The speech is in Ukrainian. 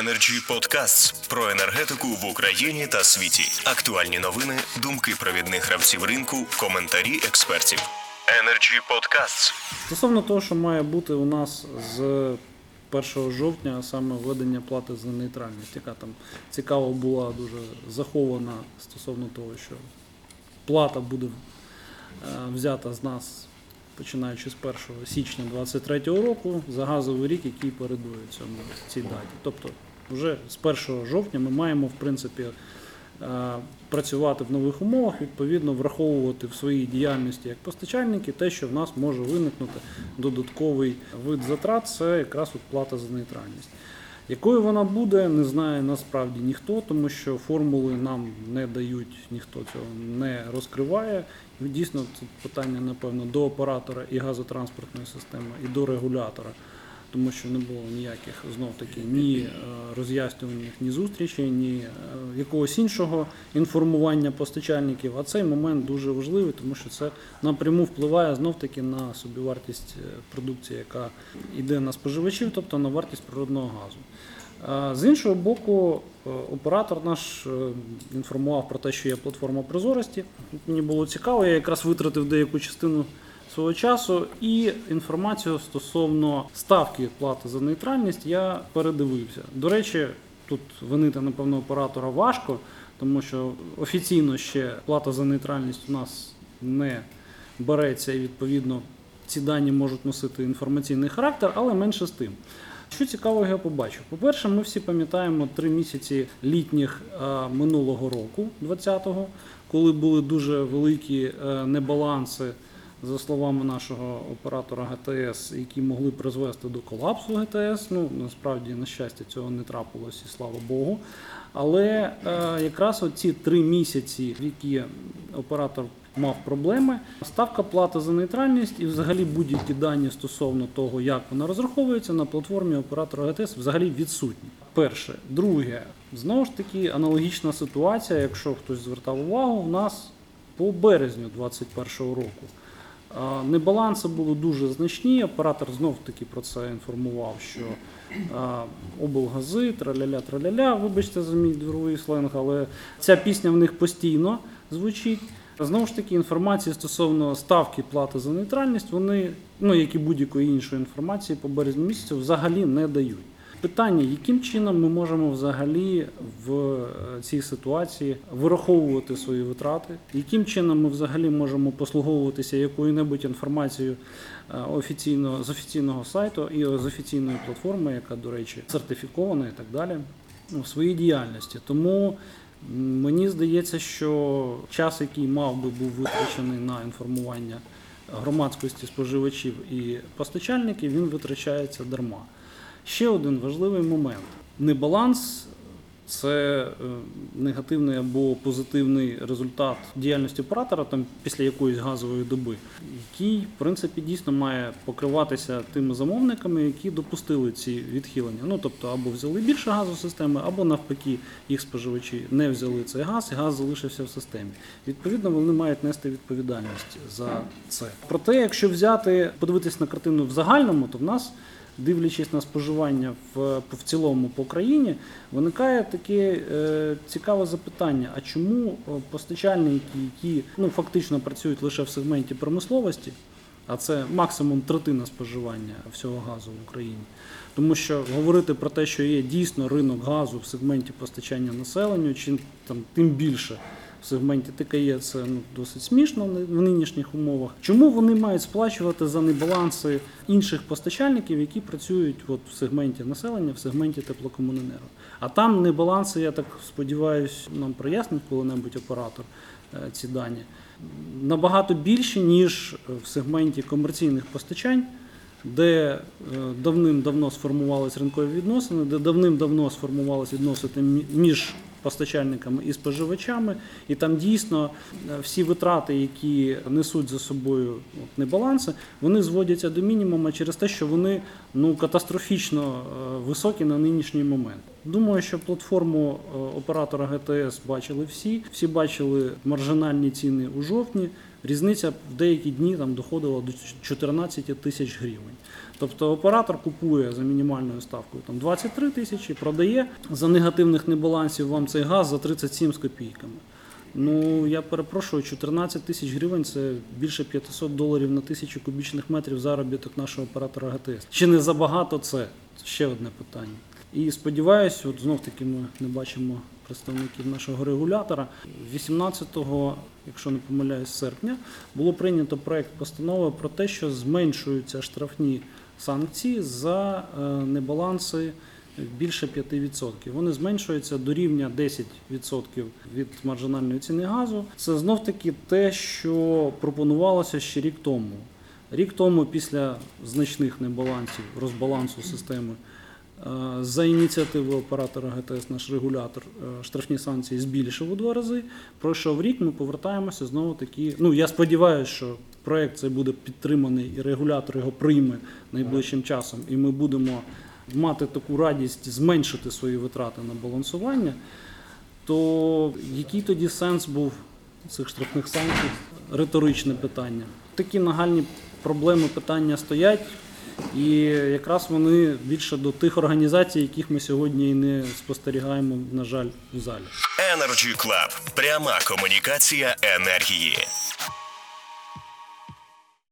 Energy Podcasts про енергетику в Україні та світі. Актуальні новини, думки провідних гравців ринку, коментарі експертів. Energy Podcasts. Стосовно того, що має бути у нас з 1 жовтня, саме введення плати за нейтральність, яка там цікаво була дуже захована стосовно того, що плата буде е, взята з нас починаючи з 1 січня 2023 року за газовий рік, який передує цьому цій даті. Тобто, вже з 1 жовтня ми маємо в принципі е, працювати в нових умовах, відповідно враховувати в своїй діяльності як постачальники те, що в нас може виникнути додатковий вид затрат, це якраз плата за нейтральність. Якою вона буде, не знає насправді ніхто, тому що формули нам не дають, ніхто цього не розкриває. Дійсно, це питання, напевно, до оператора і газотранспортної системи, і до регулятора, тому що не було ніяких знов таки ні е, роз'яснювальних, ні зустрічей, ні е, якогось іншого інформування постачальників. А цей момент дуже важливий, тому що це напряму впливає знов таки на собівартість е, продукції, яка йде на споживачів, тобто на вартість природного газу. З іншого боку, оператор наш інформував про те, що є платформа прозорості. Мені було цікаво, я якраз витратив деяку частину свого часу і інформацію стосовно ставки плати за нейтральність я передивився. До речі, тут винити, напевно, оператора важко, тому що офіційно ще плата за нейтральність у нас не береться і відповідно ці дані можуть носити інформаційний характер, але менше з тим. Що цікавого я побачив? По-перше, ми всі пам'ятаємо три місяці літніх е, минулого року, 20-го, коли були дуже великі е, небаланси, за словами нашого оператора ГТС, які могли призвести до колапсу ГТС. Ну насправді, на щастя, цього не трапилось, і слава Богу. Але е, якраз оці три місяці, в які оператор мав проблеми, ставка плати за нейтральність і взагалі будь-які дані стосовно того, як вона розраховується на платформі оператора ГТС, взагалі відсутні. Перше, друге, знову ж таки, аналогічна ситуація, якщо хтось звертав увагу, в нас по березню 2021 року. Небаланси були дуже значні. Оператор знов таки про це інформував, що облгази, траляля, траляля, вибачте за мій дворовий сленг, але ця пісня в них постійно звучить. Знову ж таки, інформації стосовно ставки плати за нейтральність, вони, ну як і будь-якої іншої інформації по березню місяцю, взагалі не дають. Питання, яким чином ми можемо взагалі в е, цій ситуації вираховувати свої витрати, яким чином ми взагалі можемо послуговуватися якою-небудь інформацією е, офіційно з офіційного сайту і з офіційної платформи, яка, до речі, сертифікована і так далі, ну, в своїй діяльності. Тому мені здається, що час, який мав би був витрачений на інформування громадськості споживачів і постачальників, він витрачається дарма. Ще один важливий момент: небаланс це е, негативний або позитивний результат діяльності оператора там після якоїсь газової доби, який в принципі дійсно має покриватися тими замовниками, які допустили ці відхилення. Ну тобто або взяли більше газу системи, або навпаки їх споживачі не взяли цей газ, і газ залишився в системі. Відповідно, вони мають нести відповідальність за це. Проте, якщо взяти подивитись на картину в загальному, то в нас дивлячись на споживання в, в цілому по країні, виникає таке е, цікаве запитання: а чому е, постачальники, які ну фактично працюють лише в сегменті промисловості, а це максимум третина споживання всього газу в Україні, тому що говорити про те, що є дійсно ринок газу в сегменті постачання населенню, чи там тим більше. В сегменті ТКЄ це ну, досить смішно в нинішніх умовах. Чому вони мають сплачувати за небаланси інших постачальників, які працюють от в сегменті населення, в сегменті теплокомуненерго? А там небаланси, я так сподіваюся, нам прояснить коли-небудь оператор е, ці дані набагато більші, ніж в сегменті комерційних постачань. Де е, давним-давно сформувалися ринкові відносини, де давним-давно сформувалися відносини між постачальниками і споживачами, і там дійсно е, всі витрати, які несуть за собою от, небаланси, вони зводяться до мінімуму через те, що вони ну катастрофічно е, високі на нинішній момент. Думаю, що платформу е, оператора ГТС бачили всі. Всі бачили маржинальні ціни у жовтні. Різниця в деякі дні там доходила до 14 тисяч гривень. Тобто оператор купує за мінімальною ставкою там 23 тисячі, продає за негативних небалансів вам цей газ за 37 з копійками. Ну я перепрошую, 14 тисяч гривень це більше 500 доларів на тисячу кубічних метрів заробіток нашого оператора ГТС. Чи не забагато це? Ще одне питання. І сподіваюся, от знов таки ми не бачимо представників нашого регулятора. 18-го, якщо не помиляюсь, серпня було прийнято проект постанови про те, що зменшуються штрафні санкції за е, небаланси більше 5%. Вони зменшуються до рівня 10% від маржинальної ціни газу. Це знов таки те, що пропонувалося ще рік тому. Рік тому, після значних небалансів, розбалансу системи, за ініціативи оператора ГТС, наш регулятор, е, штрафні санкції збільшив у два рази. Пройшов рік, ми повертаємося знову таки. Ну я сподіваюся, що проект цей буде підтриманий і регулятор його прийме найближчим часом, і ми будемо мати таку радість зменшити свої витрати на балансування. То який тоді сенс був цих штрафних санкцій? Риторичне питання. Такі нагальні проблеми питання стоять. І якраз вони більше до тих організацій, яких ми сьогодні і не спостерігаємо, на жаль, в залі. Energy Club. Пряма комунікація енергії.